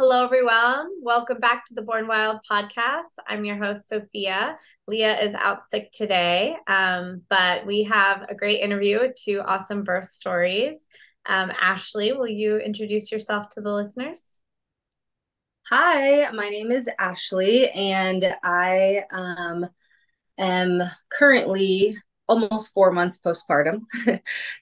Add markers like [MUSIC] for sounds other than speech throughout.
Hello, everyone. Welcome back to the Born Wild podcast. I'm your host, Sophia. Leah is out sick today, um, but we have a great interview with two awesome birth stories. Um, Ashley, will you introduce yourself to the listeners? Hi, my name is Ashley, and I um, am currently almost four months postpartum. [LAUGHS]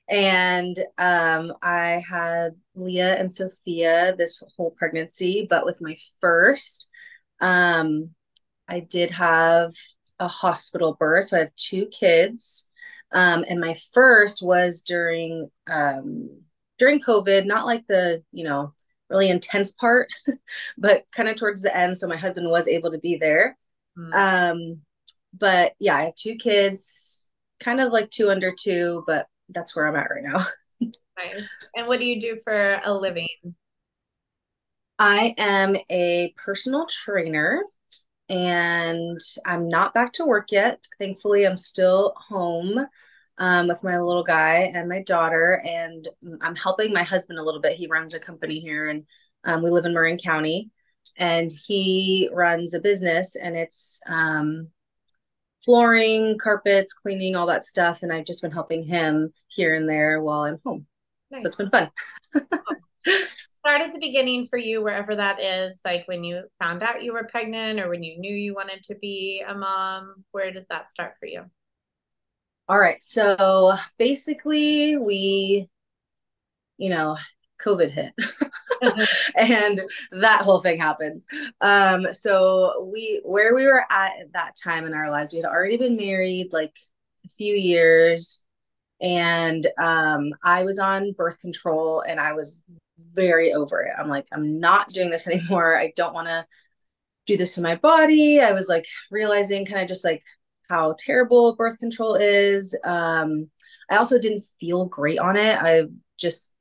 and um, I had Leah and Sophia this whole pregnancy, but with my first, um, I did have a hospital birth. So I have two kids. Um, and my first was during um, during COVID, not like the, you know, really intense part, [LAUGHS] but kind of towards the end. So my husband was able to be there. Mm. Um, but yeah, I have two kids, kind of like two under two, but that's where I'm at right now. [LAUGHS] nice. And what do you do for a living? I am a personal trainer and I'm not back to work yet. Thankfully, I'm still home um, with my little guy and my daughter, and I'm helping my husband a little bit. He runs a company here, and um, we live in Marin County, and he runs a business, and it's um, flooring, carpets, cleaning, all that stuff. And I've just been helping him here and there while I'm home. Nice. So it's been fun. [LAUGHS] Start at the beginning for you, wherever that is, like when you found out you were pregnant or when you knew you wanted to be a mom. Where does that start for you? All right. So basically, we, you know, COVID hit. [LAUGHS] and that whole thing happened. Um, so we where we were at at that time in our lives, we had already been married like a few years, and um, I was on birth control, and I was very over it. I'm like, I'm not doing this [LAUGHS] anymore. I don't want to do this to my body. I was like realizing kind of just like how terrible birth control is. Um, I also didn't feel great on it. I just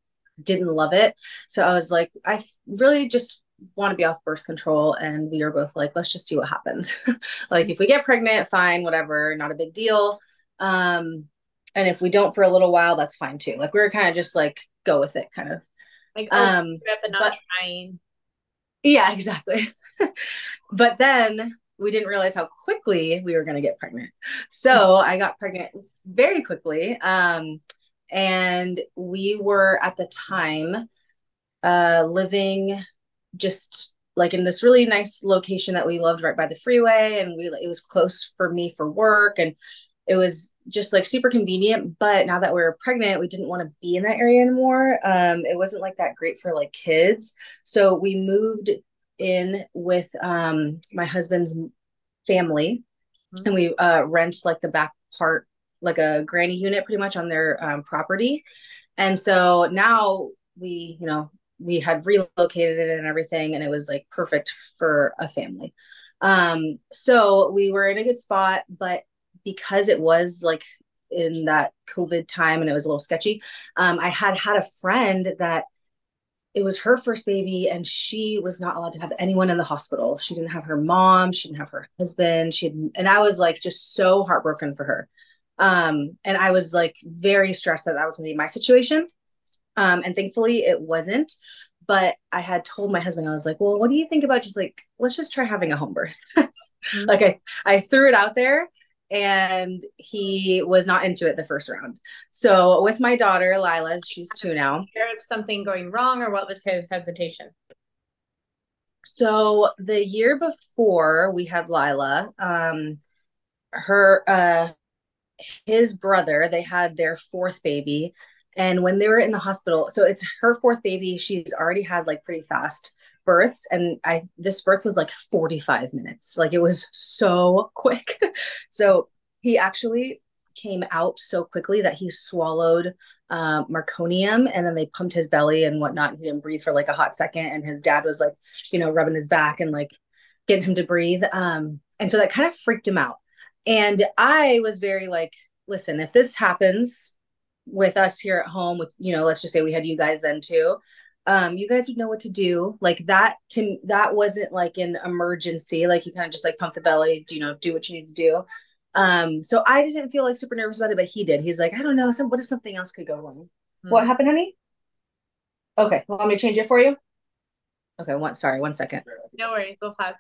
didn't love it. So I was like, I really just want to be off birth control. And we were both like, let's just see what happens. [LAUGHS] like if we get pregnant, fine, whatever, not a big deal. Um, and if we don't for a little while, that's fine too. Like we are kind of just like go with it, kind of. Like oh, um, and not but, trying. Yeah, exactly. [LAUGHS] but then we didn't realize how quickly we were going to get pregnant. So I got pregnant very quickly. Um, and we were at the time uh, living just like in this really nice location that we loved right by the freeway and we it was close for me for work and it was just like super convenient but now that we were pregnant we didn't want to be in that area anymore um it wasn't like that great for like kids so we moved in with um my husband's family mm-hmm. and we uh rent like the back part like a granny unit pretty much on their um, property. And so now we, you know, we had relocated it and everything, and it was like perfect for a family. Um, so we were in a good spot, but because it was like in that COVID time and it was a little sketchy, um, I had had a friend that it was her first baby and she was not allowed to have anyone in the hospital. She didn't have her mom, she didn't have her husband. She had, and I was like just so heartbroken for her. Um, and I was like very stressed that that was going to be my situation. Um, and thankfully it wasn't. But I had told my husband, I was like, well, what do you think about just like, let's just try having a home birth? [LAUGHS] mm-hmm. Like I, I threw it out there and he was not into it the first round. So with my daughter, Lila, she's two now. Of something going wrong or what was his hesitation? So the year before we had Lila, um, her, uh, his brother, they had their fourth baby. And when they were in the hospital, so it's her fourth baby, she's already had like pretty fast births. And I, this birth was like 45 minutes. Like it was so [LAUGHS] quick. so he actually came out so quickly that he swallowed uh, meconium and then they pumped his belly and whatnot. He didn't breathe for like a hot second. And his dad was like, you know, rubbing his back and like getting him to breathe. Um, and so that kind of freaked him out. And I was very like, listen, if this happens with us here at home, with, you know, let's just say we had you guys then too, um, you guys would know what to do. Like that to that wasn't like an emergency. Like you kind of just like pump the belly, you know, do what you need to do. Um, so I didn't feel like super nervous about it, but he did. He's like, I don't know, some what if something else could go wrong? Mm-hmm. What happened, honey? Okay, well, let me change it for you. Okay, one sorry, one second. No worries, we'll pause.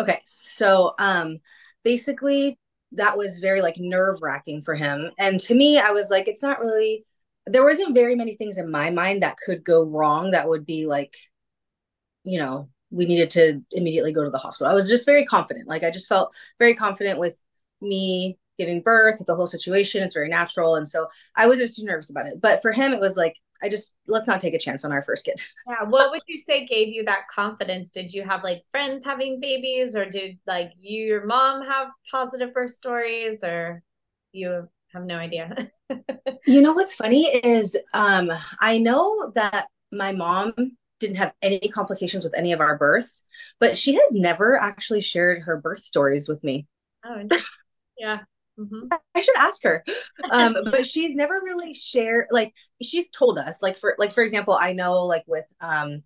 Okay, so um basically that was very like nerve wracking for him. And to me, I was like, it's not really there wasn't very many things in my mind that could go wrong that would be like, you know, we needed to immediately go to the hospital. I was just very confident. Like I just felt very confident with me giving birth, with the whole situation. It's very natural. And so I wasn't too nervous about it. But for him, it was like, I just let's not take a chance on our first kid. [LAUGHS] Yeah. What would you say gave you that confidence? Did you have like friends having babies, or did like you, your mom have positive birth stories, or you have no idea? [LAUGHS] you know what's funny is um I know that my mom didn't have any complications with any of our births, but she has never actually shared her birth stories with me. Oh, yeah. Mm-hmm. I should ask her. [LAUGHS] Um, but she's never really shared like she's told us like for like for example, I know like with um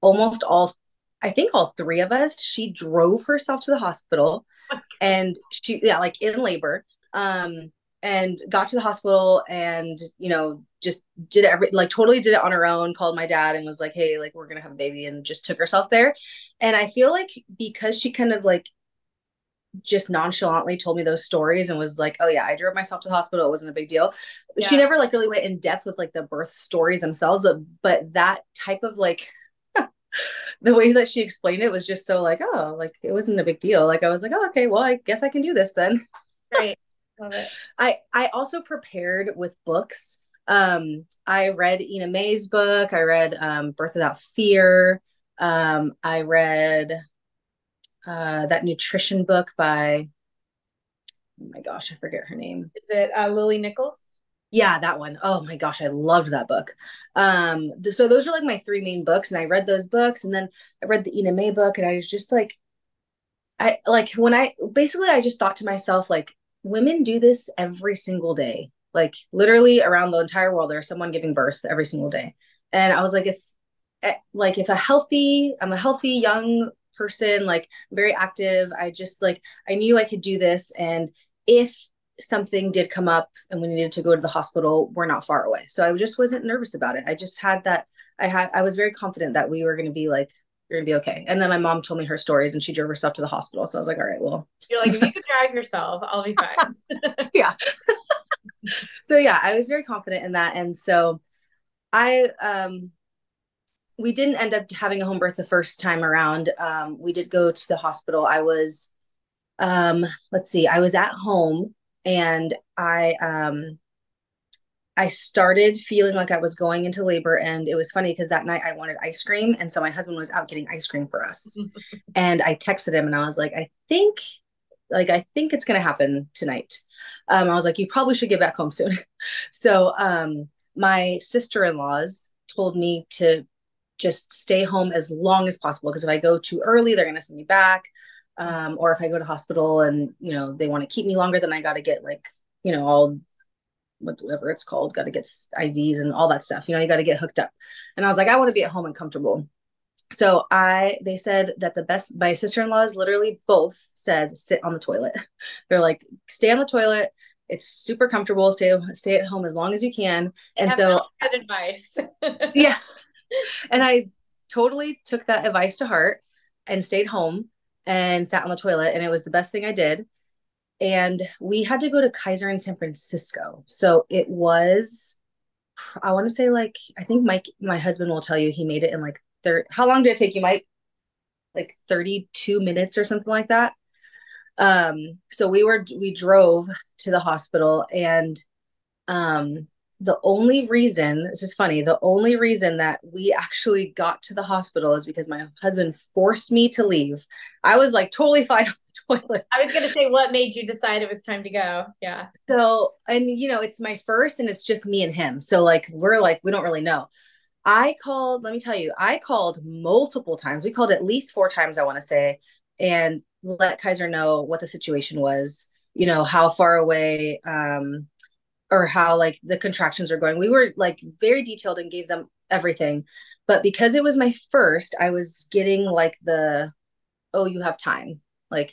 almost all I think all three of us, she drove herself to the hospital [LAUGHS] and she yeah, like in labor. Um and got to the hospital and you know just did every like totally did it on her own called my dad and was like hey like we're gonna have a baby and just took herself there and i feel like because she kind of like just nonchalantly told me those stories and was like, "Oh yeah, I drove myself to the hospital. It wasn't a big deal." Yeah. She never like really went in depth with like the birth stories themselves, but but that type of like [LAUGHS] the way that she explained it was just so like, "Oh, like it wasn't a big deal." Like I was like, "Oh, okay, well, I guess I can do this then." Right. Love it. [LAUGHS] I I also prepared with books. Um I read Ina May's book. I read um Birth Without Fear. Um I read uh, that nutrition book by oh my gosh, I forget her name. Is it uh, Lily Nichols? Yeah, that one. Oh my gosh, I loved that book. Um, th- so those are like my three main books, and I read those books, and then I read the Ina May book, and I was just like, I like when I basically I just thought to myself like, women do this every single day, like literally around the entire world. There's someone giving birth every single day, and I was like, if eh, like if a healthy, I'm a healthy young person like very active. I just like i knew i could do this and if something did come up and we needed to go to the hospital we're not far away. So i just wasn't nervous about it. I just had that i had i was very confident that we were going to be like you're gonna be okay. And then my mom told me her stories and she drove herself to the hospital. So i was like all right well. You're like if you could drive yourself i'll be fine. [LAUGHS] Yeah. So yeah i was very confident in that. And so i um we didn't end up having a home birth the first time around. Um, we did go to the hospital. I was, um, let's see, I was at home and I, um, I started feeling like I was going into labor. And it was funny because that night I wanted ice cream. And so my husband was out getting ice cream for us. [LAUGHS] and I texted him and I was like, I think, like, I think it's going to happen tonight. Um, I was like, you probably should get back home soon. [LAUGHS] so um, my sister in laws told me to just stay home as long as possible because if I go too early, they're going to send me back. Um, or if I go to hospital and you know they want to keep me longer, then I got to get like you know all whatever it's called, got to get IVs and all that stuff. You know, you got to get hooked up. And I was like, I want to be at home and comfortable. So I, they said that the best, my sister-in-laws literally both said, sit on the toilet. [LAUGHS] They're like, stay on the toilet. It's super comfortable. Stay, stay at home as long as you can. And so good advice. [LAUGHS] yeah. [LAUGHS] and I totally took that advice to heart and stayed home and sat on the toilet. And it was the best thing I did. And we had to go to Kaiser in San Francisco. So it was, I want to say like, I think Mike, my husband will tell you he made it in like third. How long did it take you, Mike? Like 32 minutes or something like that. Um, so we were, we drove to the hospital and um the only reason this is funny the only reason that we actually got to the hospital is because my husband forced me to leave. I was like totally [LAUGHS] fine on the toilet. I was gonna say what made you decide it was time to go? Yeah. So and you know it's my first and it's just me and him. So like we're like we don't really know. I called let me tell you i called multiple times. We called at least four times i want to say and let kaiser know what the situation was you know how far away um or how like the contractions are going. We were like very detailed and gave them everything. But because it was my first, I was getting like the, oh, you have time. Like,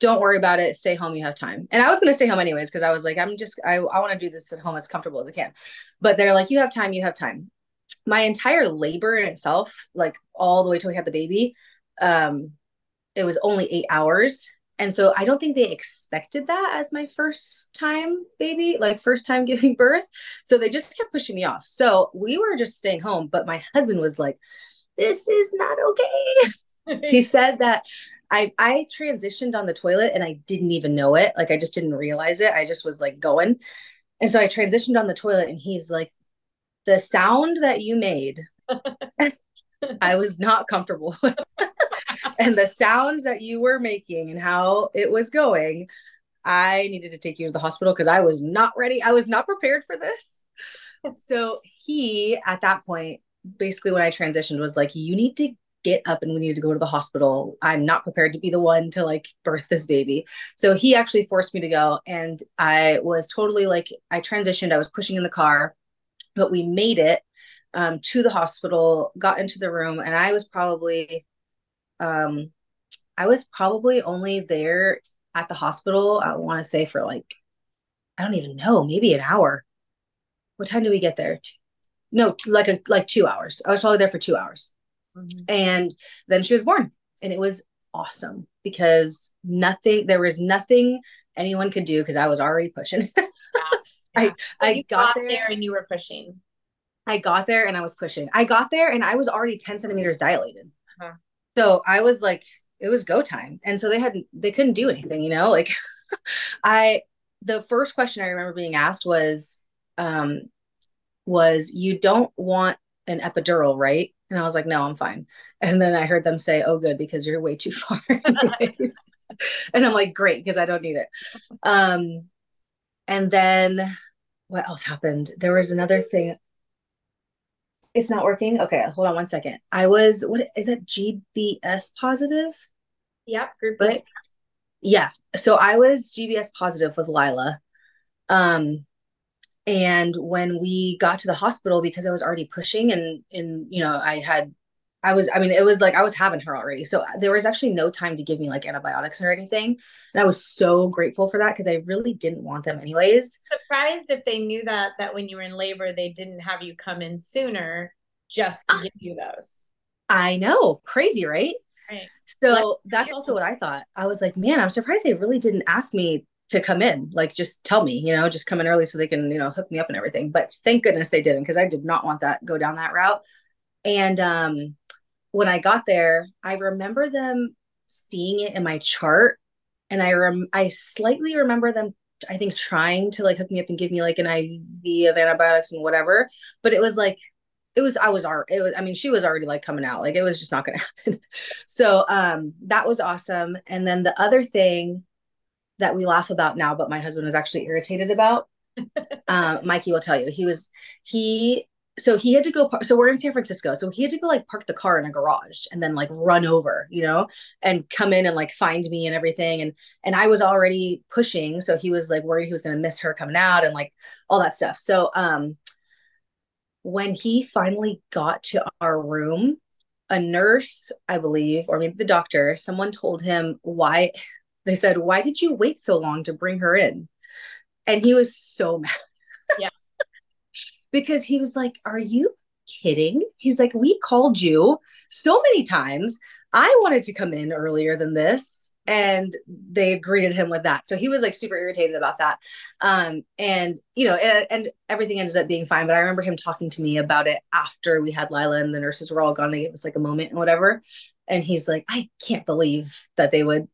don't worry about it. Stay home. You have time. And I was going to stay home anyways because I was like, I'm just, I, I want to do this at home as comfortable as I can. But they're like, you have time. You have time. My entire labor in itself, like all the way till we had the baby, um, it was only eight hours. And so I don't think they expected that as my first time baby, like first time [LAUGHS] giving birth. So they just kept pushing me off. So we were just staying home. But my husband was like, this is not okay. [LAUGHS] he said that I I transitioned on the toilet and I didn't even know it. Like I just didn't realize it. I just was like going. And so I transitioned on the toilet and he's like, the sound that you made, [LAUGHS] I was not comfortable with. [LAUGHS] and the sounds that you were making and how it was going, I needed to take you to the hospital because I was not ready. I was not prepared for this. [LAUGHS] So he, at that point, basically when I transitioned, was like, you need to get up and we need to go to the hospital. I'm not prepared to be the one to like birth this baby. So he actually forced me to go. And I was totally like, I transitioned, I was pushing in the car, but we made it um, to the hospital, got into the room, and I was probably, um, I was probably only there at the hospital, I want to say for like, I don't even know, maybe an hour. What time did we get there? No, like a like two hours. I was probably there for two hours. Mm-hmm. And then she was born. And it was awesome because nothing, there was nothing anyone could do because I was already pushing. [LAUGHS] yeah. I, so I got, got there, there and you were pushing. I got there and I was pushing. I got there and I was already 10 centimeters dilated. Uh-huh. So I was like, it was go time. And so they had they couldn't do anything, you know? Like [LAUGHS] I the first question I remember being asked was um was you don't want an epidural, right? And I was like, no, I'm fine. And then I heard them say, oh, good, because you're way too [LAUGHS] far. and I'm like, great, because I don't need it. Um, and then what else happened? There was another thing. It's not working. Okay, hold on one second. I was, what is it, GBS positive? Yep, group right? Yeah. So I was GBS positive with Lila. Um, and when we got to the hospital because i was already pushing and and you know i had i was i mean it was like i was having her already. So there was actually no time to give me like antibiotics or anything. And i was so grateful for that because i really didn't want them anyways. Surprised if they knew that that when you were in labor they didn't have you come in sooner just to give you those. I know. Crazy right? Right. So that's also what I thought. I was like, man, I'm surprised they really didn't ask me to come in. Like just tell me you know just come in early so they can you know hook me up and everything. But thank goodness they didn't because i did not want that go down that route. And um when i got there i remember them seeing it in my chart and i rem i slightly remember them i think trying to like hook me up and give me like an iv of antibiotics and whatever but it was like it was i was art it was i mean she was already like coming out like it was just not gonna [LAUGHS] happen so um that was awesome and then the other thing that we laugh about now, but my husband was actually irritated about. um, [LAUGHS] Mikey will tell you he was he so he had to go so we're in san francisco so he had to go like park the car in a garage and then like run over you know and come in and like find me and everything and and i was already pushing so he was like worried he was going to miss her coming out and like all that stuff so um when he finally got to our room a nurse i believe or maybe the doctor someone told him why they said, Why did you wait so long to bring her in? And he was so [LAUGHS] mad. Yeah. Because he was like, Are you kidding? He's like, We called you so many times. I wanted to come in earlier than this. And they greeted him with that. So he was like super irritated about that. Um, and you know, and, and everything ended up being fine. But I remember him talking to me about it after we had Lila and the nurses were all gone. They gave us like a moment and whatever. And he's like, I can't believe that they would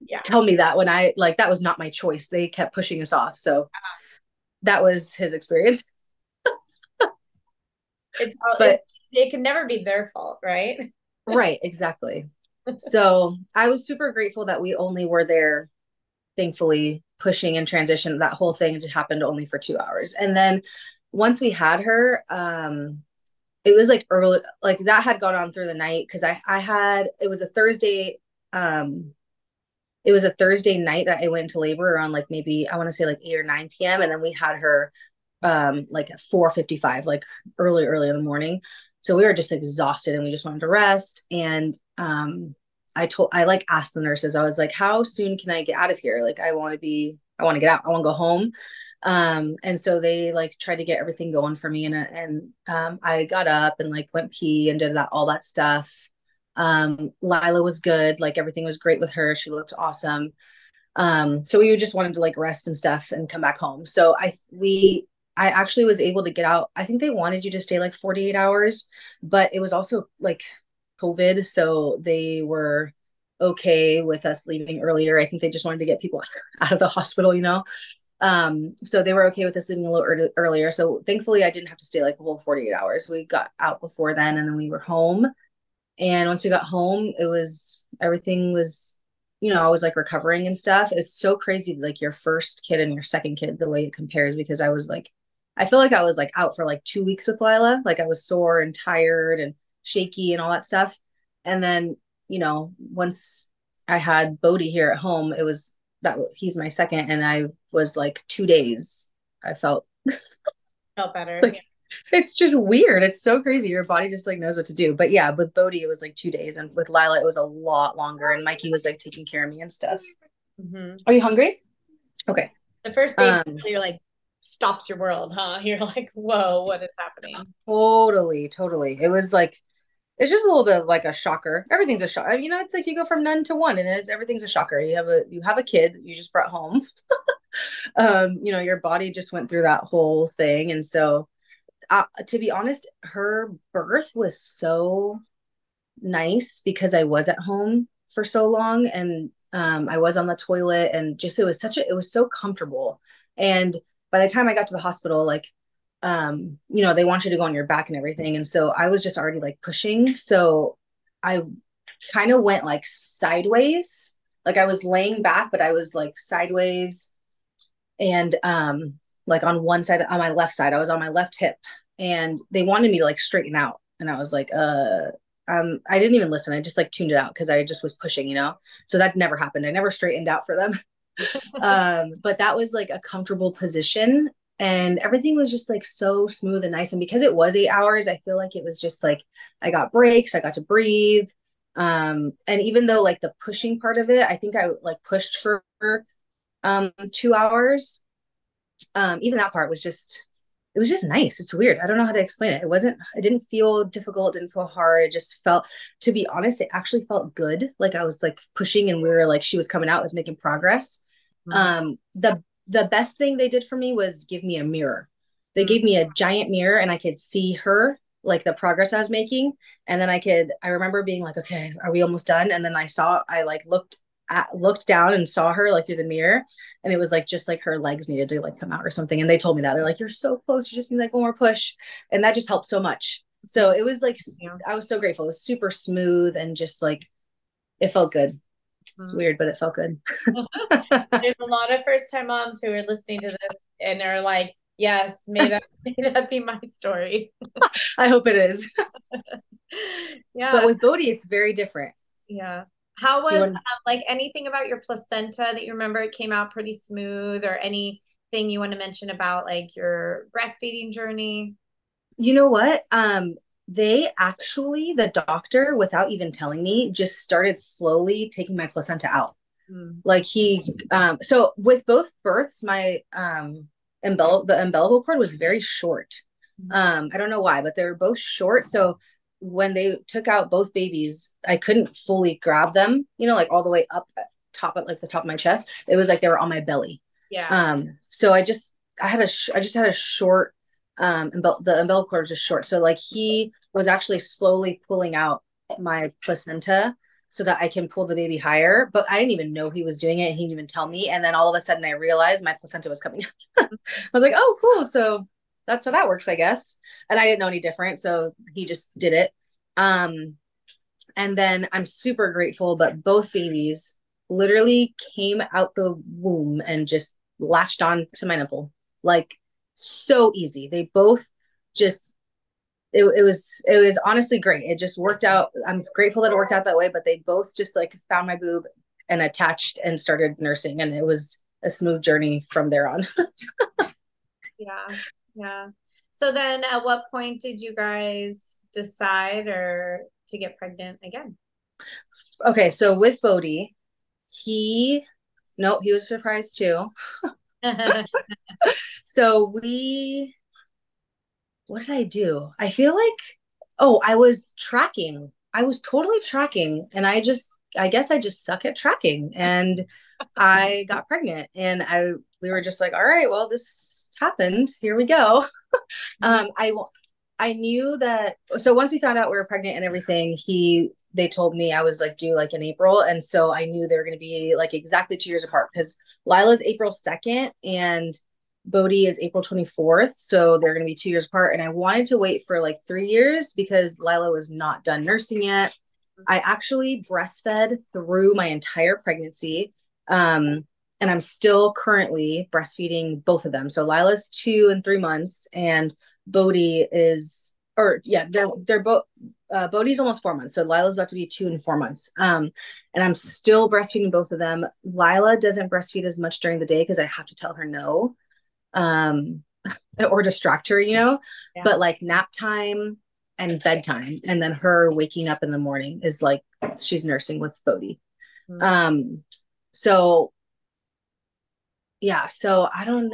yeah. tell me that when I like that was not my choice. They kept pushing us off. So uh-huh. that was his experience. [LAUGHS] it's but it, it can never be their fault, right? [LAUGHS] right, exactly. So I was super grateful that we only were there, thankfully, pushing and transition. That whole thing just happened only for two hours. And then once we had her, um, it was like early like that had gone on through the night because I I had it was a Thursday um it was a Thursday night that I went into labor around like maybe I want to say like 8 or 9 p.m. And then we had her um like at 4:55, like early, early in the morning. So we were just exhausted and we just wanted to rest. And um I told I like asked the nurses, I was like, how soon can I get out of here? Like I want to be, I want to get out, I want to go home. Um, and so they like tried to get everything going for me and and um I got up and like went pee and did that all that stuff. Um, Lila was good, like everything was great with her. She looked awesome. Um, so we just wanted to like rest and stuff and come back home. So I we I actually was able to get out. I think they wanted you to stay like 48 hours, but it was also like COVID. So they were okay with us leaving earlier. I think they just wanted to get people [LAUGHS] out of the hospital, you know? Um, so they were okay with us leaving a little er- earlier. So thankfully I didn't have to stay like a whole 48 hours. We got out before then and then we were home. And once we got home, it was everything was you know, I was like recovering and stuff. It's so crazy, like your first kid and your second kid, the way it compares, because I was like, I feel like I was like out for like two weeks with Lila. Like I was sore and tired and shaky and all that stuff. And then, you know, once I had Bodhi here at home, it was that he's my second. And I was like two days, I felt [LAUGHS] felt better. like, yeah it's just weird. It's so crazy. Your body just like knows what to do. But yeah, with Bodhi, it was like two days, and with Lila, it was a lot longer. And Mikey was like taking care of me and stuff. Mm-hmm. Are you hungry? Okay. The first day, um, you're like stops your world, huh? [LAUGHS] You're like, whoa, what is happening? Totally, totally. It was like it's just a little bit of like a shocker. Everything's a shock. You know, it's like you go from none to one, and it's everything's a shocker. You have a you have a kid you just brought home. [LAUGHS] um, you know, your body just went through that whole thing, and so uh, to be honest, her birth was so nice because I was at home for so long and um, I was on the toilet and just it was such a it was so comfortable. And by the time I got to the hospital, like um, you know, they want you to go on your back and everything. And so I was just already like pushing. So I kind of went like sideways. Like I was laying back, but I was like sideways and um like on one side on my left side. I was on my left hip. And they wanted me to like straighten out. And i was like uh um i didn't even listen. I just like tuned it out because i just was pushing you know? So that never happened. I never straightened out for them [LAUGHS] [LAUGHS] um but that was like a comfortable position and everything was just like so smooth and nice and because it was eight hours i feel like it was just like i got breaks i got to breathe um and even though like the pushing part of it i think i like pushed for um two hours um, even that part was just it was just nice. It's weird. I don't know how to explain it. It wasn't, it didn't feel difficult, didn't feel hard. It just felt, to be honest, it actually felt good. Like I was like pushing and we were like, she was coming out, was making progress. Mm-hmm. Um, the, the best thing they did for me was give me a mirror. They mm-hmm. gave me a giant mirror and I could see her, like the progress I was making. And then I could, I remember being like, okay, are we almost done? And then I saw, I like looked at, looked down and saw her like through the mirror and it was like just like her legs needed to like come out or something and they told me that they're like you're so close you just need like one more push and that just helped so much so it was like yeah. i was so grateful it was super smooth and just like it felt good it's mm-hmm. weird but it felt good. [LAUGHS] There's a lot of first time moms who are listening to this and are like yes may that [LAUGHS] may that be my story. [LAUGHS] I hope it is. Yeah. But with bodhi it's very different. Yeah. How was want- um, like anything about your placenta that you remember? It came out pretty smooth or anything you want to mention about like your breastfeeding journey? You know what? Um they actually the doctor without even telling me just started slowly taking my placenta out. Mm. Like he um so with both births my um umbel- the umbilical cord was very short. Mm. Um I don't know why, but they were both short so when they took out both babies, I couldn't fully grab them, you know, like all the way up top at like the top of my chest. It was like they were on my belly. Yeah. Um, so I just I had a sh- I just had a short um umbel- the umbilical cord was just short. So like he was actually slowly pulling out my placenta so that I can pull the baby higher. But I didn't even know he was doing it. He didn't even tell me. And then all of a sudden I realized my placenta was coming. [LAUGHS] I was like, oh cool. So that's how that works, I guess. And I didn't know any different. So he just did it. Um, and then I'm super grateful, but both babies literally came out the womb and just latched on to my nipple. Like so easy. They both just it, it was it was honestly great. It just worked out. I'm grateful that it worked out that way, but they both just like found my boob and attached and started nursing and it was a smooth journey from there on. [LAUGHS] yeah. Yeah. So then at what point did you guys decide or to get pregnant again? Okay, so with Bodhi, he no, he was surprised too. [LAUGHS] [LAUGHS] so we what did I do? I feel like oh, I was tracking. I was totally tracking and I just I guess I just suck at tracking and I got pregnant and I we were just like, all right, well, this happened. Here we go. um, I I knew that so once we found out we were pregnant and everything, he they told me I was like due like in April. And so I knew they were gonna be like exactly two years apart because Lila's April 2nd and Bodhi is April 24th. So they're gonna be two years apart. And I wanted to wait for like three years because Lila was not done nursing yet. I actually breastfed through my entire pregnancy. Um, and I'm still currently breastfeeding both of them. So Lila's two and three months, and Bodhi is, or yeah, they're they're both. Uh, Bodhi's almost four months, so Lila's about to be two and four months. Um, and I'm still breastfeeding both of them. Lila doesn't breastfeed as much during the day because I have to tell her no, um, [LAUGHS] or distract her, you know. Yeah. But like nap time and bedtime, and then her waking up in the morning is like she's nursing with Bodhi. Mm-hmm. Um, so yeah, so I don't.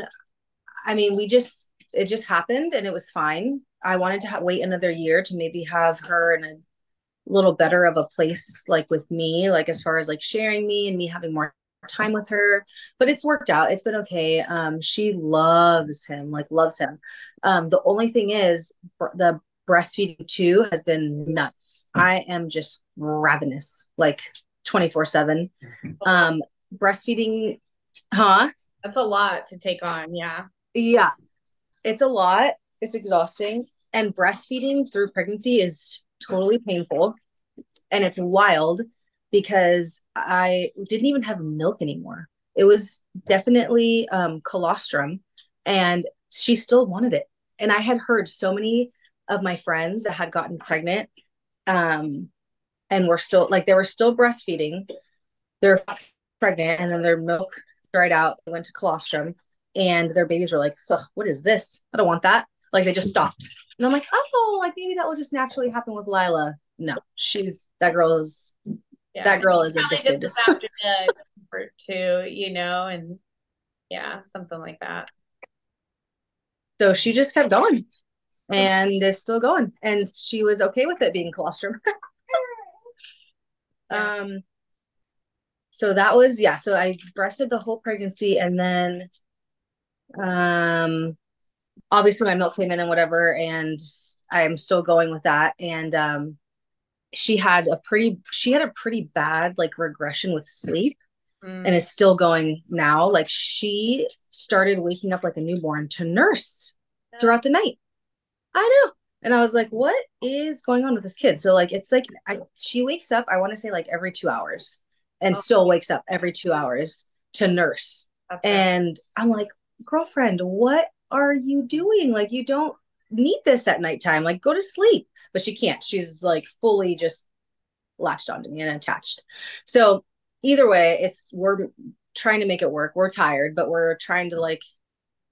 I mean, we just it just happened and it was fine. I wanted to ha- wait another year to maybe have her in a little better of a place, like with me, like as far as like sharing me and me having more time with her. But it's worked out. It's been okay. Um, she loves him, like loves him. Um, the only thing is the breastfeeding too has been nuts. I am just ravenous, like 24 7. Um, breastfeeding, huh? That's a lot to take on. Yeah. Yeah it's a lot. It's exhausting. And breastfeeding through pregnancy is totally painful. And it's wild because I didn't even have milk anymore. It was definitely um, colostrum, and she still wanted it. And I had heard so many of my friends that had gotten pregnant um, and were still like they were still breastfeeding. They're pregnant, and then their milk dried out. They went to colostrum, and their babies were like, what is this? I don't want that. Like they just stopped. And I'm like, oh, like maybe that will just naturally happen with Lila. No, she's that girl is yeah, that girl is addicted. Just [LAUGHS] comfort too, you know, and yeah, something like that. So she just kept going and is still going. And she was okay with it being colostrum. [LAUGHS] Um so that was yeah. So I breastfed the whole pregnancy and then um, obviously my milk came in and whatever, and I'm still going with that. And um, she had a pretty she had a pretty bad like regression with sleep mm. and is still going now. Like she started waking up like a newborn to nurse throughout the night. I know. And I was like, what is going on with this kid? So like it's like I she wakes up, I want to say like every two hours and still wakes up every two hours to nurse. Okay. And I'm like, girlfriend, what are you doing? Like, you don't need this at nighttime. Like, go to sleep. But she can't. She's like fully just latched onto me and attached. So, either way, it's we're trying to make it work. We're tired, but we're trying to, like,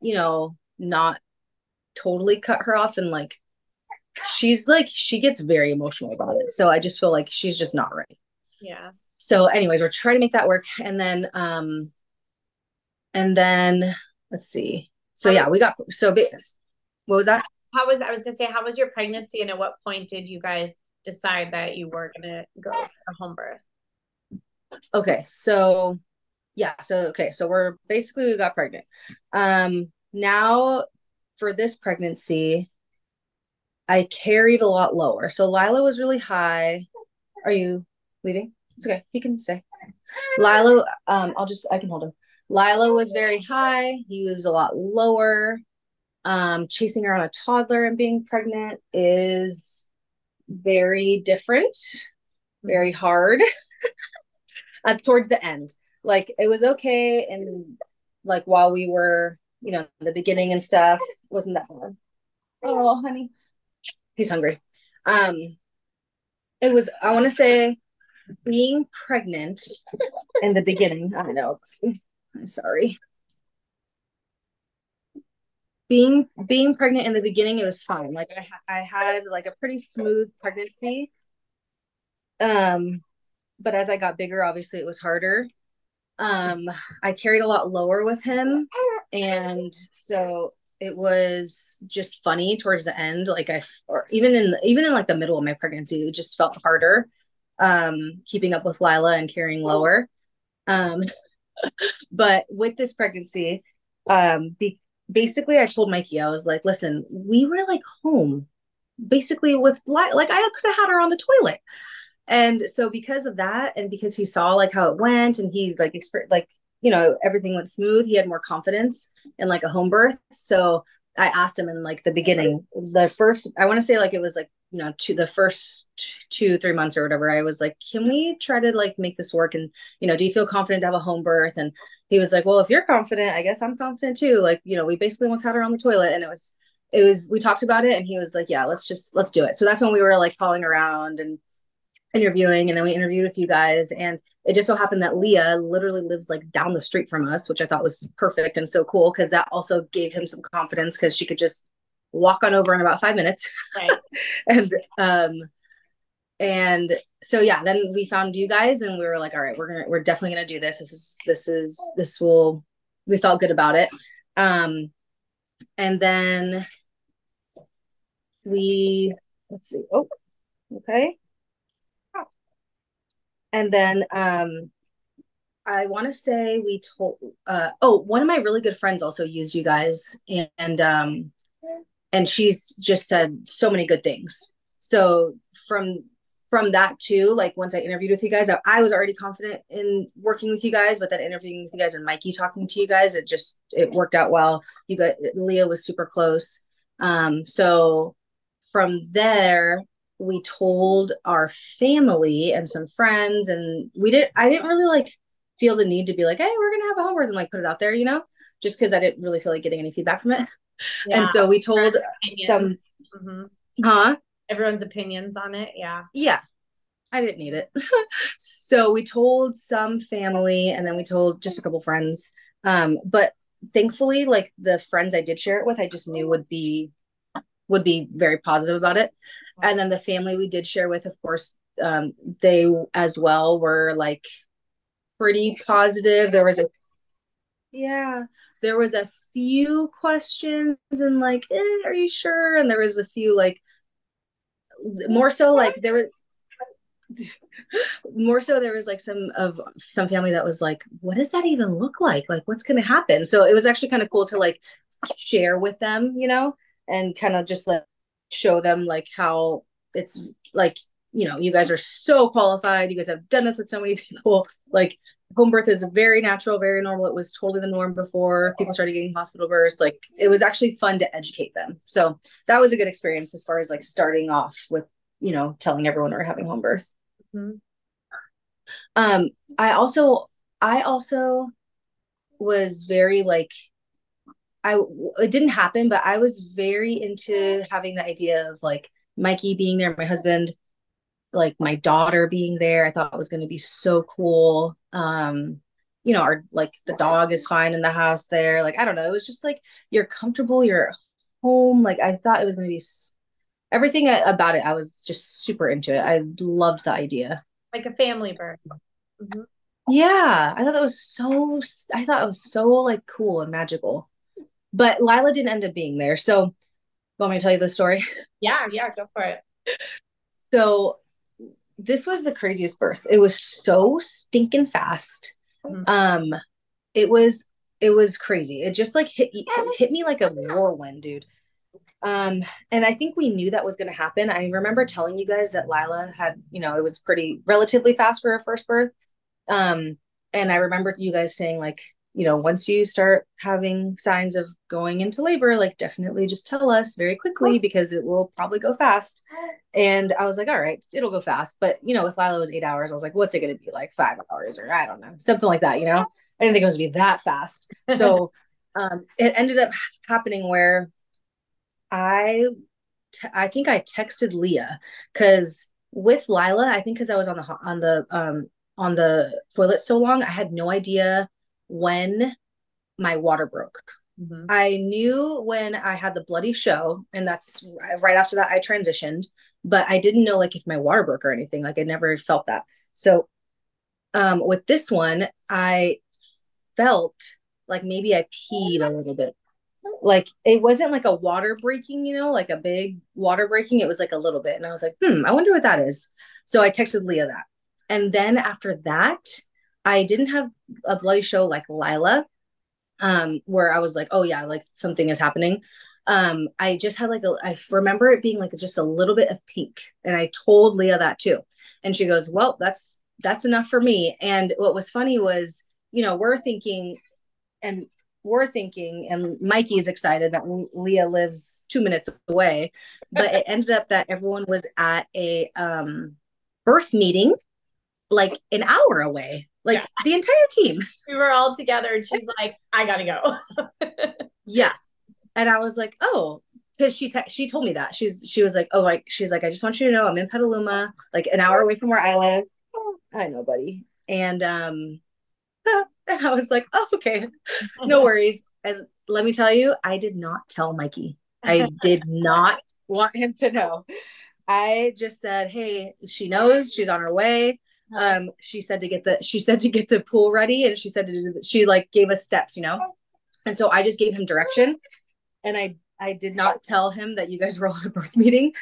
you know, not totally cut her off and like she's like she gets very emotional about it so i just feel like she's just not ready yeah so anyways we're trying to make that work and then um and then let's see. So yeah, we got so what was that? How was I was gonna say how was your pregnancy and at what point did you guys decide that you were gonna go for home birth? Okay, so yeah, so okay, so we're basically we got pregnant. Um now for this pregnancy, I carried a lot lower. So Lila was really high. Are you leaving? It's okay. He can stay. Lila, um, I'll just I can hold him. Lila was very high. He was a lot lower. Um, chasing around a toddler and being pregnant is very different, very hard. [LAUGHS] uh, towards the end, like it was okay, and like while we were, you know, the beginning and stuff, wasn't that bad. Oh, honey, he's hungry. Um, it was. I want to say being pregnant in the beginning. I know I'm sorry. Being being pregnant in the beginning, it was fine. Like I I had like a pretty smooth pregnancy. Um, but as I got bigger, obviously it was harder. Um, I carried a lot lower with him, and so it was just funny towards the end. Like I, or even in even in like the middle of my pregnancy, it just felt harder. Um, keeping up with Lila and carrying lower. Um, [LAUGHS] but with this pregnancy, um, be, basically I told Mikey, I was like, listen, we were like home basically with like I could have had her on the toilet. And so because of that, and because he saw like how it went, and he like exper- like you know everything went smooth, he had more confidence in like a home birth. So I asked him in like the beginning, the first I want to say like it was like you know to the first two three months or whatever. I was like, can we try to like make this work? And you know, do you feel confident to have a home birth? And he was like, well, if you're confident, I guess I'm confident too. Like you know, we basically once had her on the toilet, and it was it was we talked about it and he was like yeah let's just let's do it so that's when we were like calling around and interviewing and then we interviewed with you guys and it just so happened that leah literally lives like down the street from us which i thought was perfect and so cool because that also gave him some confidence because she could just walk on over in about five minutes right. [LAUGHS] and um and so yeah then we found you guys and we were like all right we're gonna we're definitely gonna do this this is this is this will we felt good about it um and then we let's see. Oh, okay. And then um I want to say we told uh oh, one of my really good friends also used you guys and um and she's just said so many good things. So from from that too, like once I interviewed with you guys, I, I, was already confident in working with you guys, but then interviewing with you guys and Mikey talking to you guys, it just it worked out well. You got Leah was super close. Um, so from there, we told our family and some friends, and we didn't. I didn't really like feel the need to be like, "Hey, we're gonna have a home birth," and like put it out there, you know, just because I didn't really feel like getting any feedback from it. Yeah. And so we told some, mm-hmm. huh? Everyone's opinions on it. Yeah. Yeah. I didn't need it. [LAUGHS] so we told some family and then we told just a couple friends. Um, but thankfully, like the friends I did share it with, I just knew would be would be very positive about it. And then the family we did share with, of course, um, they as well were like pretty positive. There was a yeah, there was a few questions and like, eh, are you sure? And there was a few like more so like there was [LAUGHS] more so there was like some of some family that was like what does that even look like like what's going to happen so it was actually kind of cool to like share with them you know and kind of just like show them like how it's like you know you guys are so qualified. You guys have done this with so many [LAUGHS] people. Like home birth is very natural very normal. It was totally the norm before people started getting hospital births. Like it was actually fun to educate them. So that was a good experience as far as like starting off with you know telling everyone we're having home birth. Mm-hmm. um i also i also was very like i it didn't happen but i was very into having the idea of like mikey being there my husband like my daughter being there. I thought it was going to be so cool. Um you know our like the dog is fine in the house there. Like i don't know it was just like you're comfortable you're home. Like i thought it was going to be everything about it i was just super into it. I loved the idea. Like a family birth mm-hmm. yeah i thought that was so i thought it was so like cool and magical but lila didn't end up being there so want me to tell you the story [LAUGHS] yeah yeah go for it so this was the craziest birth. It was so stinking fast. Mm-hmm. Um, it was it was crazy. It just like hit hit me like a whirlwind, dude. Um, and I think we knew that was going to happen. I remember telling you guys that Lila had, you know, it was pretty relatively fast for her first birth. Um, and I remember you guys saying like, you know, once you start having signs of going into labor, like definitely just tell us very quickly because it will probably go fast. And I was like, all right, it'll go fast. But, you know, with Lila, it was eight hours. I was like, what's it going to be like five hours or I don't know, something like that, you know? I didn't think it was going to be that fast. [LAUGHS] So um, it ended up happening where I, t- I think I texted Leah because with Lila, I think because I was on the, on the, um, on the toilet so long, I had no idea when my water broke. Mm-hmm. I knew when I had the bloody show, and that's right after that I transitioned, but I didn't know like if my water broke or anything. Like I never felt that. So um, with this one, I felt like maybe I peed a little bit. Like it wasn't like a water breaking, you know, like a big water breaking. It was like a little bit. And I was like, hmm, I wonder what that is. So I texted Leah that. And then after that, I didn't have a bloody show like Lila, um, where I was like, oh yeah, like something is happening. Um, I just had like a, I remember it being like just a little bit of pink. And I told Leah that too. And she goes, well, that's, that's enough for me. And what was funny was, you know, we're thinking, and we're thinking, and Mikey is excited that Leah lives two minutes away, but it [LAUGHS] ended up that everyone was at a um, birth meeting like an hour away, like yeah. the entire team. [LAUGHS] We were all together, and she's [LAUGHS] like, "I gotta go." [LAUGHS] yeah, and I was like, "Oh." Because she te- she told me that she's she was like oh like she's like I just want you to know I'm in Petaluma like an hour away from where I live I know buddy and um and I was like, oh, okay, no worries. And let me tell you, I did not tell Mikey. I did not want him to know. I just said, hey, she knows she's on her way. Um, she said to get the she said to get the pool ready, and she said to do the, she like gave us steps, you know. And so I just gave him direction, and I I did not tell him that you guys were all at a birth meeting,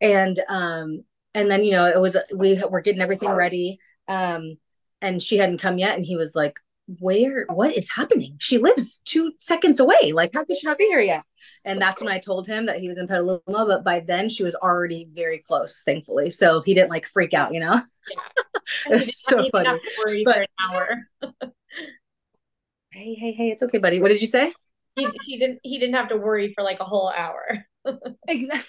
and um and then you know it was we were getting everything ready, um, and she hadn't come yet, and he was like, where what is happening? She lives two seconds away. Like how could she not be here yet and that's when i told him that he was in petaluma but by then she was already very close thankfully. So he didn't like freak out you know? Yeah. [LAUGHS] it was so funny. but, for an hour. [LAUGHS] Hey hey hey it's okay buddy. What did you say? He, he didn't he didn't have to worry for like a whole hour. [LAUGHS] Exactly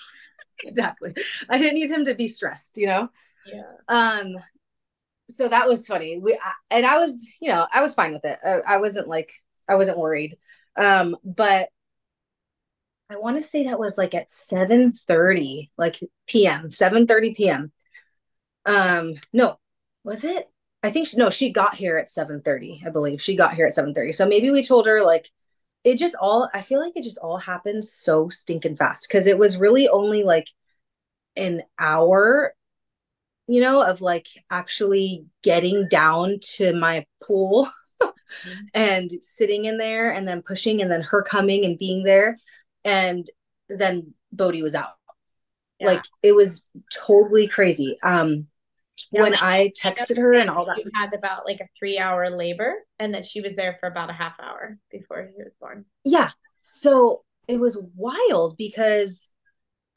exactly. I didn't need him to be stressed you know? Yeah. Um so that was funny. We and I was, you know, I was fine with it. I, I wasn't like I wasn't worried. Um, but I want to say that was like at 7 30, like PM, 7 30 PM. Um, no, was it? I think she, no, she got here at 7 30, I believe. She got here at 7 30. So maybe we told her like it just all I feel like it just all happened so stinking fast because it was really only like an hour you know, of like actually getting down to my pool [LAUGHS] mm-hmm. and sitting in there and then pushing and then her coming and being there. And then Bodhi was out. Yeah. Like it was totally crazy. Um yeah, when I texted her and all that. You had about like a three hour labor and that she was there for about a half hour before he was born. Yeah. So it was wild because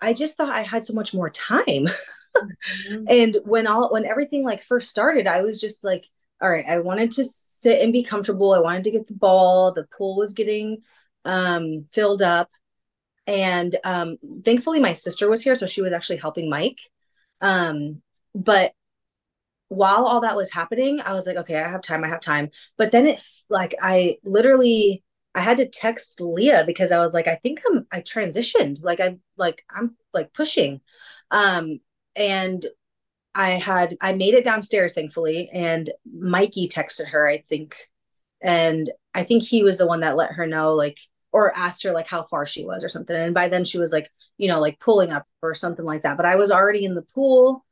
I just thought I had so much more time. [LAUGHS] mm-hmm. and when all when everything like first started i was just like all right i wanted to sit and be comfortable i wanted to get the ball the pool was getting um filled up and um thankfully my sister was here so she was actually helping mike um but while all that was happening i was like okay i have time i have time but then it like i literally I had to text Leah because I was like, I think I'm I transitioned. Like i'm like I'm like pushing. Um and I had I made it downstairs thankfully and Mikey texted her I think and I think he was the one that let her know like or asked her like how far she was or something. And by then she was like you know like pulling up or something like that. But I was already in the pool.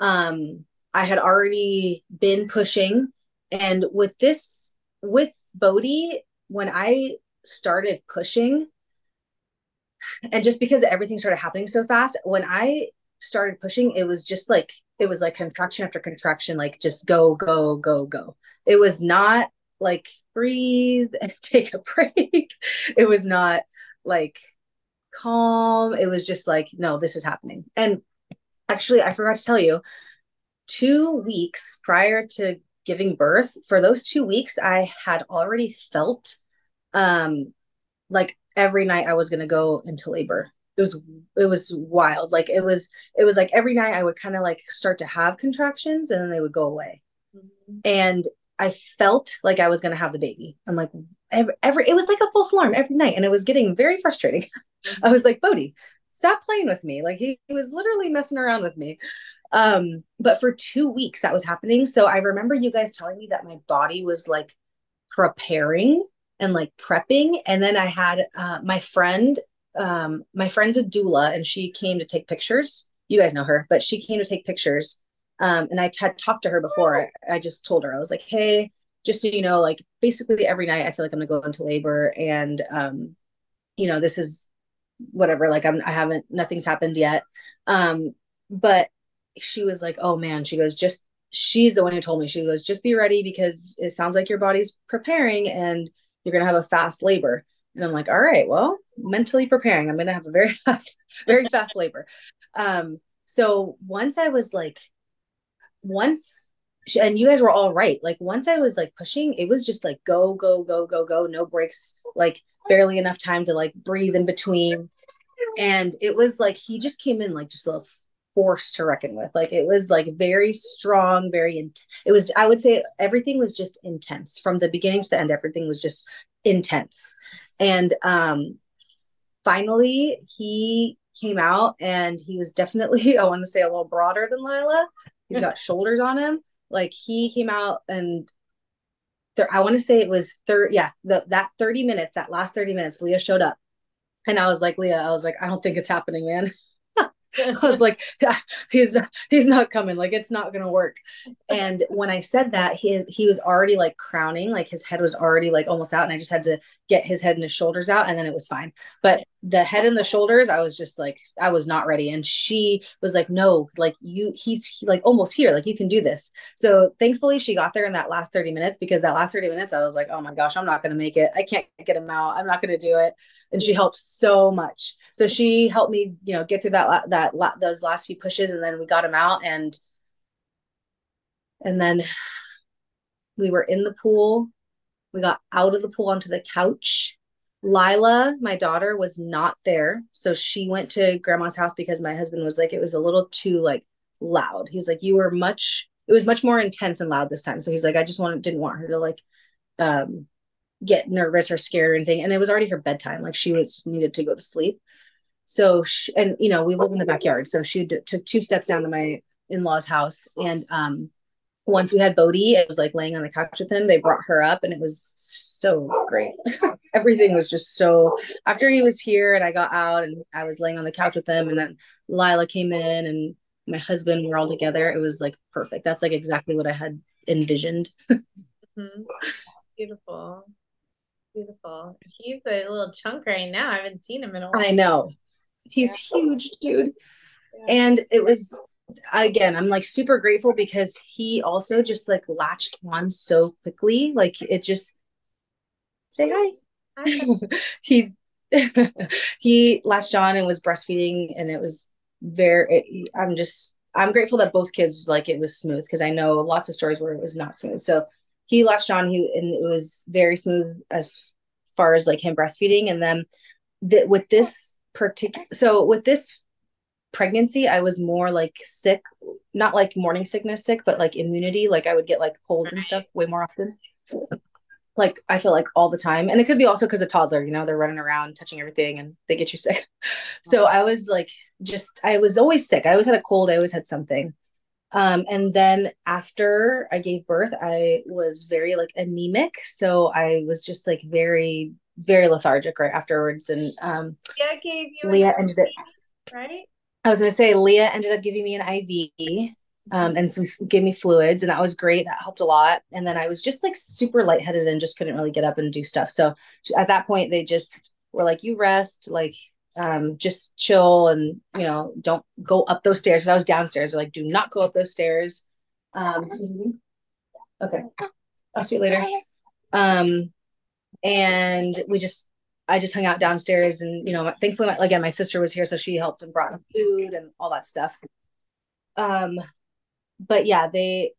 Um I had already been pushing. And with this with Bodhi when I started pushing and just because everything started happening so fast when I started pushing, it was just like it was like contraction after contraction, like just go, go, go, go. It was not like breathe and [LAUGHS] take a break. it was not like calm. It was just like, no, this is happening. And actually, I forgot to tell you, two weeks prior to giving birth, for those two weeks, I had already felt um like every night I was going to go into labor it was it was wild like it was it was like every night i would kind of like start to have contractions and then they would go away mm-hmm. and i felt like i was going to have the baby. I'm like every, every it was like a false alarm every night and it was getting very frustrating. [LAUGHS] I was like bodhi stop playing with me. Like he, he was literally messing around with me. Um but for two weeks that was happening. So i remember you guys telling me that my body was like preparing and like prepping and then i had uh, my friend um, my friend's a doula and she came to take pictures. You guys know her, but she came to take pictures Um, and I had talked to her before. I just told her, I was like, hey, just so you know, like basically every night I feel like I'm gonna go into labor and um, you know, this is whatever, like I'm I haven't nothing's happened yet. Um, but she was like, Oh man, she goes, just she's the one who told me, she goes, just be ready because it sounds like your body's preparing and you're gonna have a fast labor. And I'm like, all right, well, mentally preparing. I'm gonna have a very [LAUGHS] fast, very fast labor. Um, so once I was like, once and you guys were all right. Like once I was like pushing, it was just like go, go, go, go, go, no breaks, like barely enough time to like breathe in between. And it was like he just came in like just a force to reckon with. Like it was like very strong, very in- it was I would say everything was just intense from the beginning to the end. Everything was just intense. And um finally he came out and he was definitely, [LAUGHS] I want to say a little broader than Lila. He's got shoulders on him like he came out and there, I want to say it was third, yeah, the, that 30 minutes, that last 30 minutes, Leah showed up. And I was like, Leah, I was like, I don't think it's happening, man. [LAUGHS] I was like, he's not, he's not coming. Like it's not gonna work. And when I said that, he he was already like crowning, like his head was already like almost out, and I just had to get his head and his shoulders out, and then it was fine. But the head and the shoulders, I was just like, I was not ready. And she was like, No, like you, he's like almost here, like you can do this. So thankfully, she got there in that last thirty minutes because that last thirty minutes, I was like, Oh my gosh, I'm not gonna make it. I can't get him out. I'm not gonna do it. And she helped so much. So she helped me, you know, get through that that that those last few pushes and then we got him out and and then we were in the pool we got out of the pool onto the couch lila my daughter was not there. So she went to grandma's house because my husband was like it was a little too like loud. He's like you were much it was much more intense and loud this time. So he's like i just wanted didn't want her to like um get nervous or scared or anything. And it was already her bedtime. Like she was needed to go to sleep. So, she, and you know, we live in the backyard. So she d- took two steps down to my in-laws house. And um, once we had Bodhi, it was like laying on the couch with him. They brought her up and it was so great. [LAUGHS] Everything was just so, after he was here and I got out and I was laying on the couch with him and then Lila came in and my husband, we're all together. It was like perfect. That's like exactly what I had envisioned. [LAUGHS] mm-hmm. Beautiful. Beautiful. He's a little chunk right now. I haven't seen him in a while. I know he's yeah. huge, dude. Yeah. And it was again, I'm like super grateful because he also just like latched on so quickly. Like it just say hi. hi. [LAUGHS] he [LAUGHS] he latched on and was breastfeeding and it was very it, I'm just I'm grateful that both kids like it was smooth because I know lots of stories where it was not smooth. So he latched on he and it was very smooth as far as like him breastfeeding and then that with this particular so with this pregnancy i was more like sick not like morning sickness sick but like immunity. Like i would get like colds and stuff way more often. Like i feel like all the time. And it could be also because a toddler you know they're running around touching everything and they get you sick. [LAUGHS] So i was like just i was always sick. I always had a cold. I always had something. Um, and then after i gave birth i was very like anemic. So i was just like very very lethargic right afterwards. And um, Leah gave you Leah ended it. right. I was going to say Leah ended up giving me an IV um, and some gave me fluids, and that was great. That helped a lot. And then I was just like super lightheaded and just couldn't really get up and do stuff. So at that point, they just were like, "You rest, like um, just chill, and you know, don't go up those stairs." I was downstairs. They're like, "Do not go up those stairs." Um, okay, I'll see you later. Um, and we just I just hung out downstairs and you know thankfully my, again my sister was here so she helped and brought food and all that stuff. Um but yeah they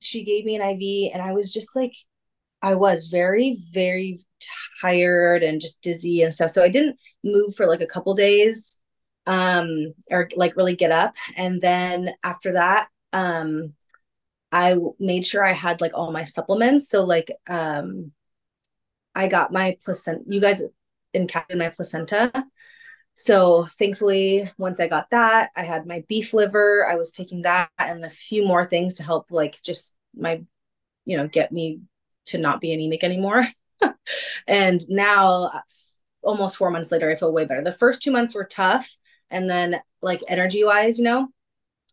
she gave me an IV and I was just like I was very very tired and just dizzy and stuff. So I didn't move for like a couple days um or like really get up. And then after that um I made sure I had like all my supplements. So like um I got my placenta. You guys encapsulated my placenta. So thankfully, once I got that, I had my beef liver. I was taking that and a few more things to help, like just my, you know, get me to not be anemic anymore. [LAUGHS] and now, uh, almost four months later, I feel way better. The first two months were tough. And then, like energy wise, you know,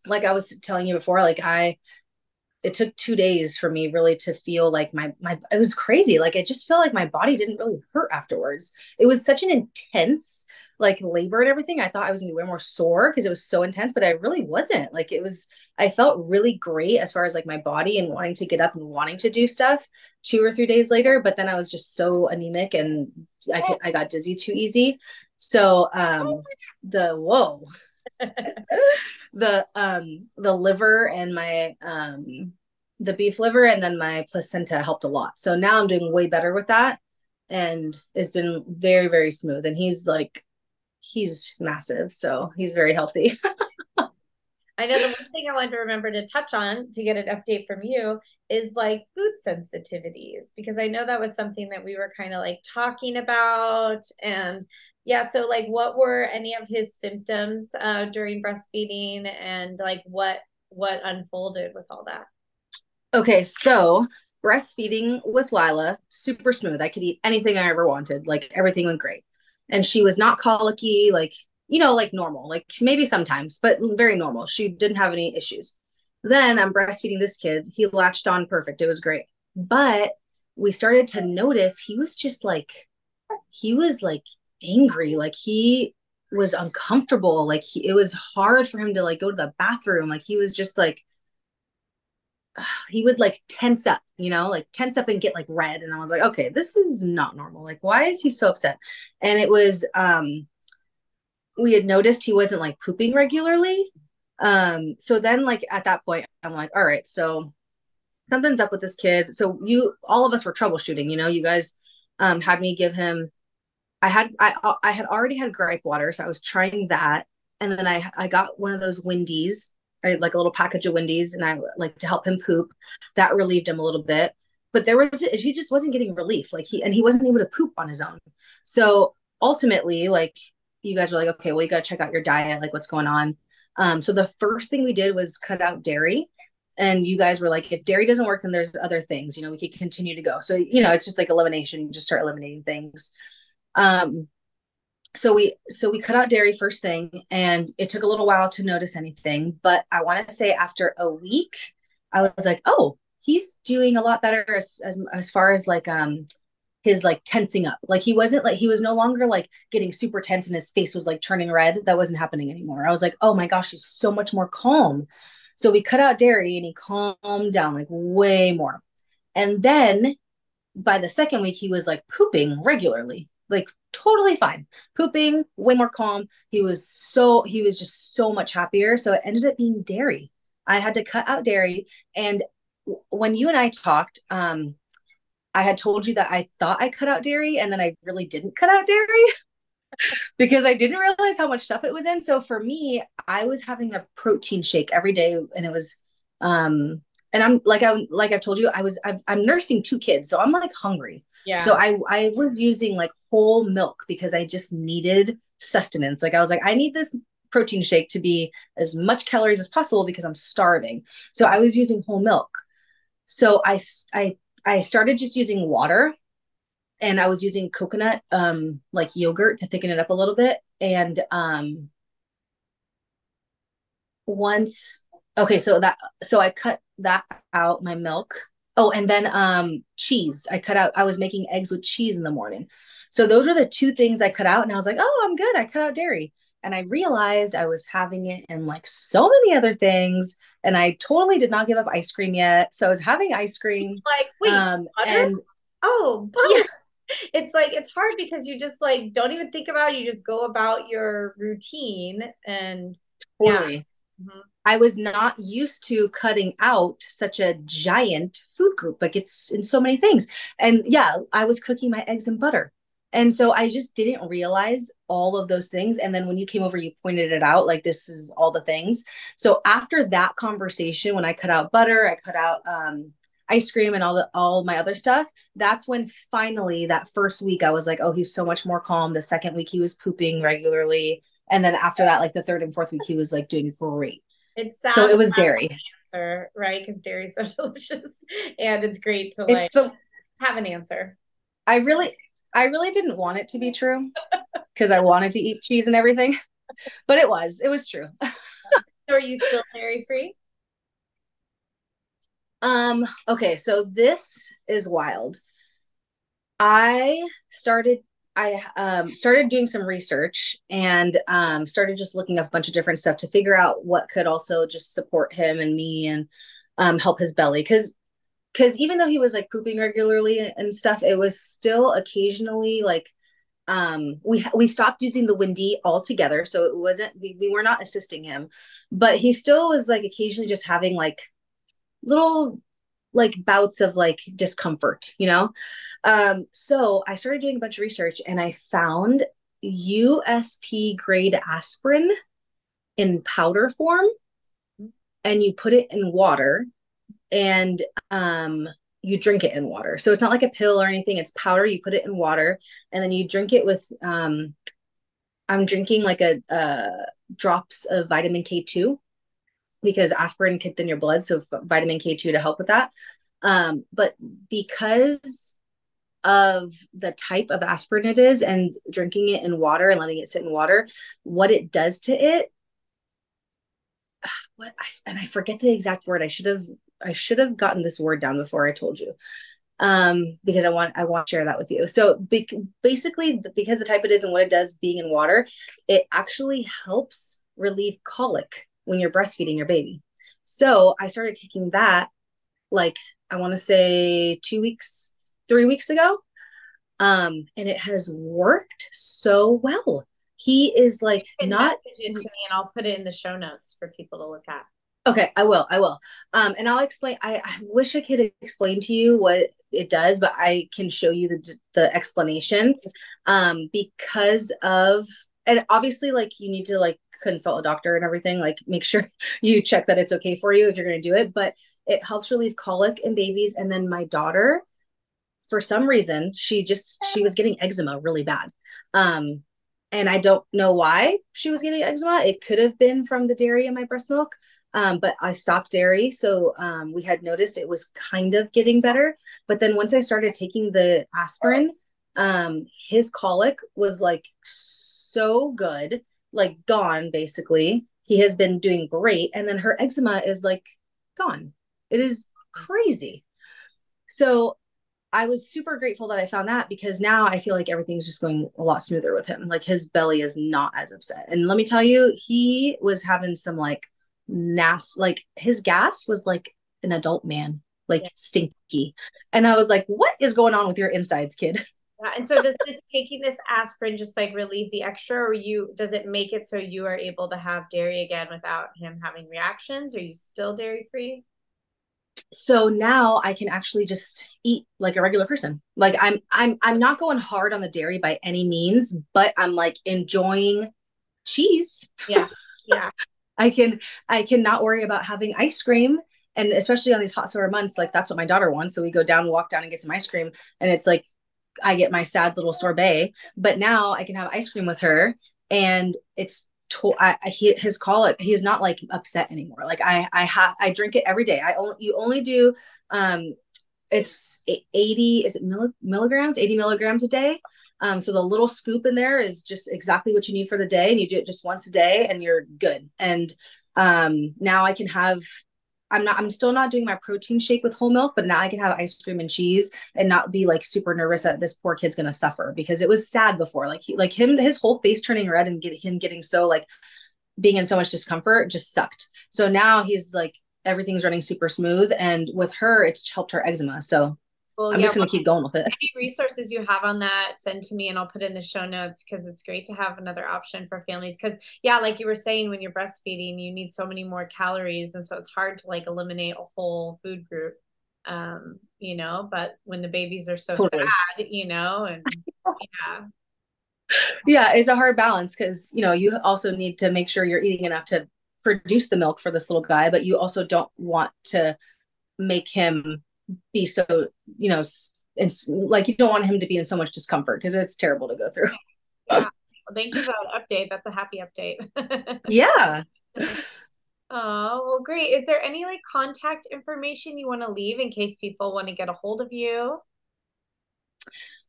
like I was telling you before, like I it took two days for me really to feel like my my it was crazy. Like it just felt like my body didn't really hurt afterwards. It was such an intense like labor and everything. I thought I was gonna be way more sore because it was so intense, but I really wasn't. Like it was I felt really great as far as like my body and wanting to get up and wanting to do stuff two or three days later. But then I was just so anemic and I I got dizzy too easy. So um the whoa [LAUGHS] the um the liver and my um the beef liver and then my placenta helped a lot. So now I'm doing way better with that and it's been very very smooth and he's like he's massive so he's very healthy. [LAUGHS] I know the one thing I wanted to remember to touch on to get an update from you is like food sensitivities because I know that was something that we were kind of like talking about and yeah so like what were any of his symptoms uh, during breastfeeding and like what what unfolded with all that? Okay so breastfeeding with lila super smooth. I could eat anything i ever wanted. Like everything went great. And she was not colicky like you know like normal like maybe sometimes but very normal. She didn't have any issues. Then i'm breastfeeding this kid. He latched on perfect. It was great. But we started to notice he was just like he was like angry. Like he was uncomfortable. Like he, it was hard for him to like go to the bathroom. Like he was just like [SIGHS] he would like tense up you know like tense up and get like red. And i was like okay this is not normal. Like why is he so upset? And it was um we had noticed he wasn't like pooping regularly. Um so then like at that point i'm like all right so something's up with this kid. So you all of us were troubleshooting you know you guys um had me give him I had I I had already had gripe water, so I was trying that, and then I I got one of those Windis, I like a little package of Windis, and I like to help him poop. That relieved him a little bit, but there was he just wasn't getting relief, like he and he wasn't able to poop on his own. So ultimately, like you guys were like, okay, well you got to check out your diet, like what's going on. Um, so the first thing we did was cut out dairy and you guys were like if dairy doesn't work then there's other things you know we could continue to go so you know it's just like elimination you just start eliminating things um, so we so we cut out dairy first thing, and it took a little while to notice anything. But I want to say after a week, I was like, oh, he's doing a lot better as as, as far as like um his like tensing up. Like he wasn't like he was no longer like getting super tense and his face was like turning red. That wasn't happening anymore. I was like, oh my gosh, he's so much more calm. So we cut out dairy and he calmed down like way more. And then by the second week, he was like pooping regularly like totally fine. Pooping way more calm. He was so he was just so much happier. So it ended up being dairy. I had to cut out dairy. And when you and i talked um i had told you that i thought i cut out dairy and then i really didn't cut out dairy [LAUGHS] because i didn't realize how much stuff it was in. So for me i was having a protein shake every day and it was um and i'm like i like i've told you i was I'm, I'm nursing two kids. So i'm like hungry So I I was using like whole milk because I just needed sustenance. Like I was like I need this protein shake to be as much calories as possible because I'm starving. So I was using whole milk. So I I I started just using water and I was using coconut um like yogurt to thicken it up a little bit and um once okay so that so I cut that out my milk Oh, and then um cheese. I cut out I was making eggs with cheese in the morning. So those are the two things I cut out and I was like, "Oh, I'm good. I cut out dairy." And I realized I was having it in like so many other things and I totally did not give up ice cream yet. So I was having ice cream like wait, um, and oh, butter. yeah. [LAUGHS] It's like it's hard because you just like don't even think about it. You just go about your routine and totally. Yeah. Mm-hmm. I was not used to cutting out such a giant food group. Like it's in so many things. And yeah, I was cooking my eggs and butter. And so I just didn't realize all of those things. And then when you came over, you pointed it out like this is all the things. So after that conversation, when I cut out butter, I cut out um, ice cream and all the all my other stuff. That's when finally that first week I was like, oh, he's so much more calm. The second week he was pooping regularly. And then after that, like the third and fourth week, he was like doing great. It sounds so it was dairy answer, right? Because dairy is so [LAUGHS] delicious, and it's great to like the, have an answer. I really, I really didn't want it to be true because I wanted to eat cheese and everything, [LAUGHS] but it was, it was true. [LAUGHS] So are you still dairy free? Um, okay, so this is wild. I started I um, started doing some research and um, started just looking up a bunch of different stuff to figure out what could also just support him and me and um, help his belly. Because because even though he was like pooping regularly and stuff, it was still occasionally like um we we stopped using the Windi altogether so it wasn't we, we were not assisting him. But he still was like occasionally just having like little like bouts of like discomfort you know um so i started doing a bunch of research and i found usp grade aspirin in powder form and you put it in water and um you drink it in water. So it's not like a pill or anything. It's powder. You put it in water and then you drink it with um I'm drinking like a uh drops of vitamin K2 because aspirin kicked in your blood, so vitamin K2 to help with that. Um, but because of the type of aspirin it is and drinking it in water and letting it sit in water, what it does to it [SIGHS] what I, and I forget the exact word. I should have I should have gotten this word down before I told you. Um, because I want I want to share that with you. So be- basically, because the type it is and what it does being in water, it actually helps relieve colic when you're breastfeeding your baby. So I started taking that like I want to say two weeks, three weeks ago. Um, and it has worked so well. He is like not it to me and I'll put it in the show notes for people to look at. Okay, I will. I will. Um, and I'll explain. I, I wish I could explain to you what it does, but I can show you the the explanations. Um, because of and obviously, like you need to like consult a doctor and everything. Like make sure [LAUGHS] you check that it's okay for you if you're going to do it. But it helps relieve colic in babies. And then my daughter, for some reason, she just she was getting eczema really bad. Um, and I don't know why she was getting eczema. It could have been from the dairy in my breast milk um, but I stopped dairy. So um, we had noticed it was kind of getting better. But then once I started taking the aspirin, um, his colic was like so good, like gone basically. He has been doing great. And then her eczema is like gone. It is crazy. So I was super grateful that I found that because now I feel like everything's just going a lot smoother with him. Like his belly is not as upset. And let me tell you, he was having some like nas like his gas was like an adult man like yeah. stinky and i was like what is going on with your insides kid [LAUGHS] and so does this taking this aspirin just like relieve the extra or you does it make it so you are able to have dairy again without him having reactions? Are you still dairy free so now i can actually just eat like a regular person. Like i'm i'm i'm not going hard on the dairy by any means but i'm like enjoying cheese. Yeah yeah. [LAUGHS] I can I cannot worry about having ice cream and especially on these hot summer months like that's what my daughter wants so we go down walk down and get some ice cream and it's like I get my sad little sorbet but now I can have ice cream with her and it's to- I, he, his colic he's not like upset anymore like I I have I drink it every day I only you only do um it's 80 is it milligrams 80 milligrams a day um, so the little scoop in there is just exactly what you need for the day, and you do it just once a day, and you're good. And um, now I can have. I'm not. I'm still not doing my protein shake with whole milk, but now I can have ice cream and cheese and not be like super nervous that this poor kid's gonna suffer because it was sad before. Like he, like him, his whole face turning red and get him getting so like being in so much discomfort just sucked. So now he's like everything's running super smooth, and with her, it's helped her eczema. So well, I'm yeah, just gonna keep going with it. Any resources you have on that, send to me and I'll put in the show notes because it's great to have another option for families. Because yeah, like you were saying, when you're breastfeeding, you need so many more calories, and so it's hard to like eliminate a whole food group. Um, you know, but when the babies are so totally. sad, you know, and yeah. Yeah, it's a hard balance because you know you also need to make sure you're eating enough to produce the milk for this little guy, but you also don't want to make him be so you know it's like you don't want him to be in so much discomfort because it's terrible to go through. Yeah. well, thank you for that update. That's a happy update. [LAUGHS] Yeah. Oh well great. Is there any like contact information you want to leave in case people want to get a hold of you?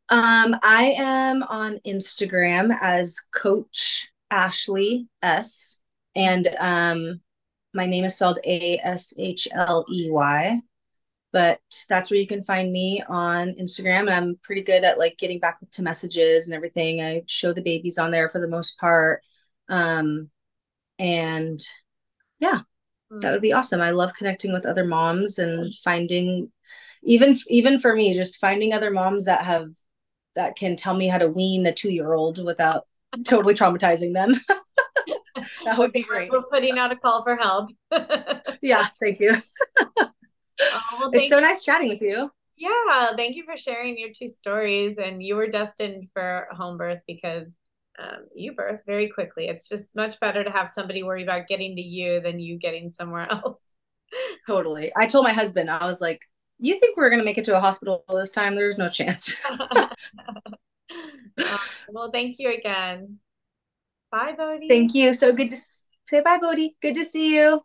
Um i am on instagram as coach ashley s and um my name is spelled A S H L E Y. But that's where you can find me on Instagram. And I'm pretty good at like getting back to messages and everything. I show the babies on there for the most part. Um, and yeah, that would be awesome. I love connecting with other moms and finding even even for me, just finding other moms that have that can tell me how to wean a two year old without totally traumatizing them. [LAUGHS] that would be great. We're putting out a call for help. [LAUGHS] yeah, thank you. [LAUGHS] Oh, well, it's so nice chatting with you. Yeah, thank you for sharing your two stories. And you were destined for home birth because um, you birth very quickly. It's just much better to have somebody worry about getting to you than you getting somewhere [LAUGHS] else. totally. I told my husband, I was like, you think we're going to make it to a hospital this time? There's no chance. [LAUGHS] well, thank you again. Bye, Bodhi. Thank you. So good to say bye, Bodhi. Good to see you.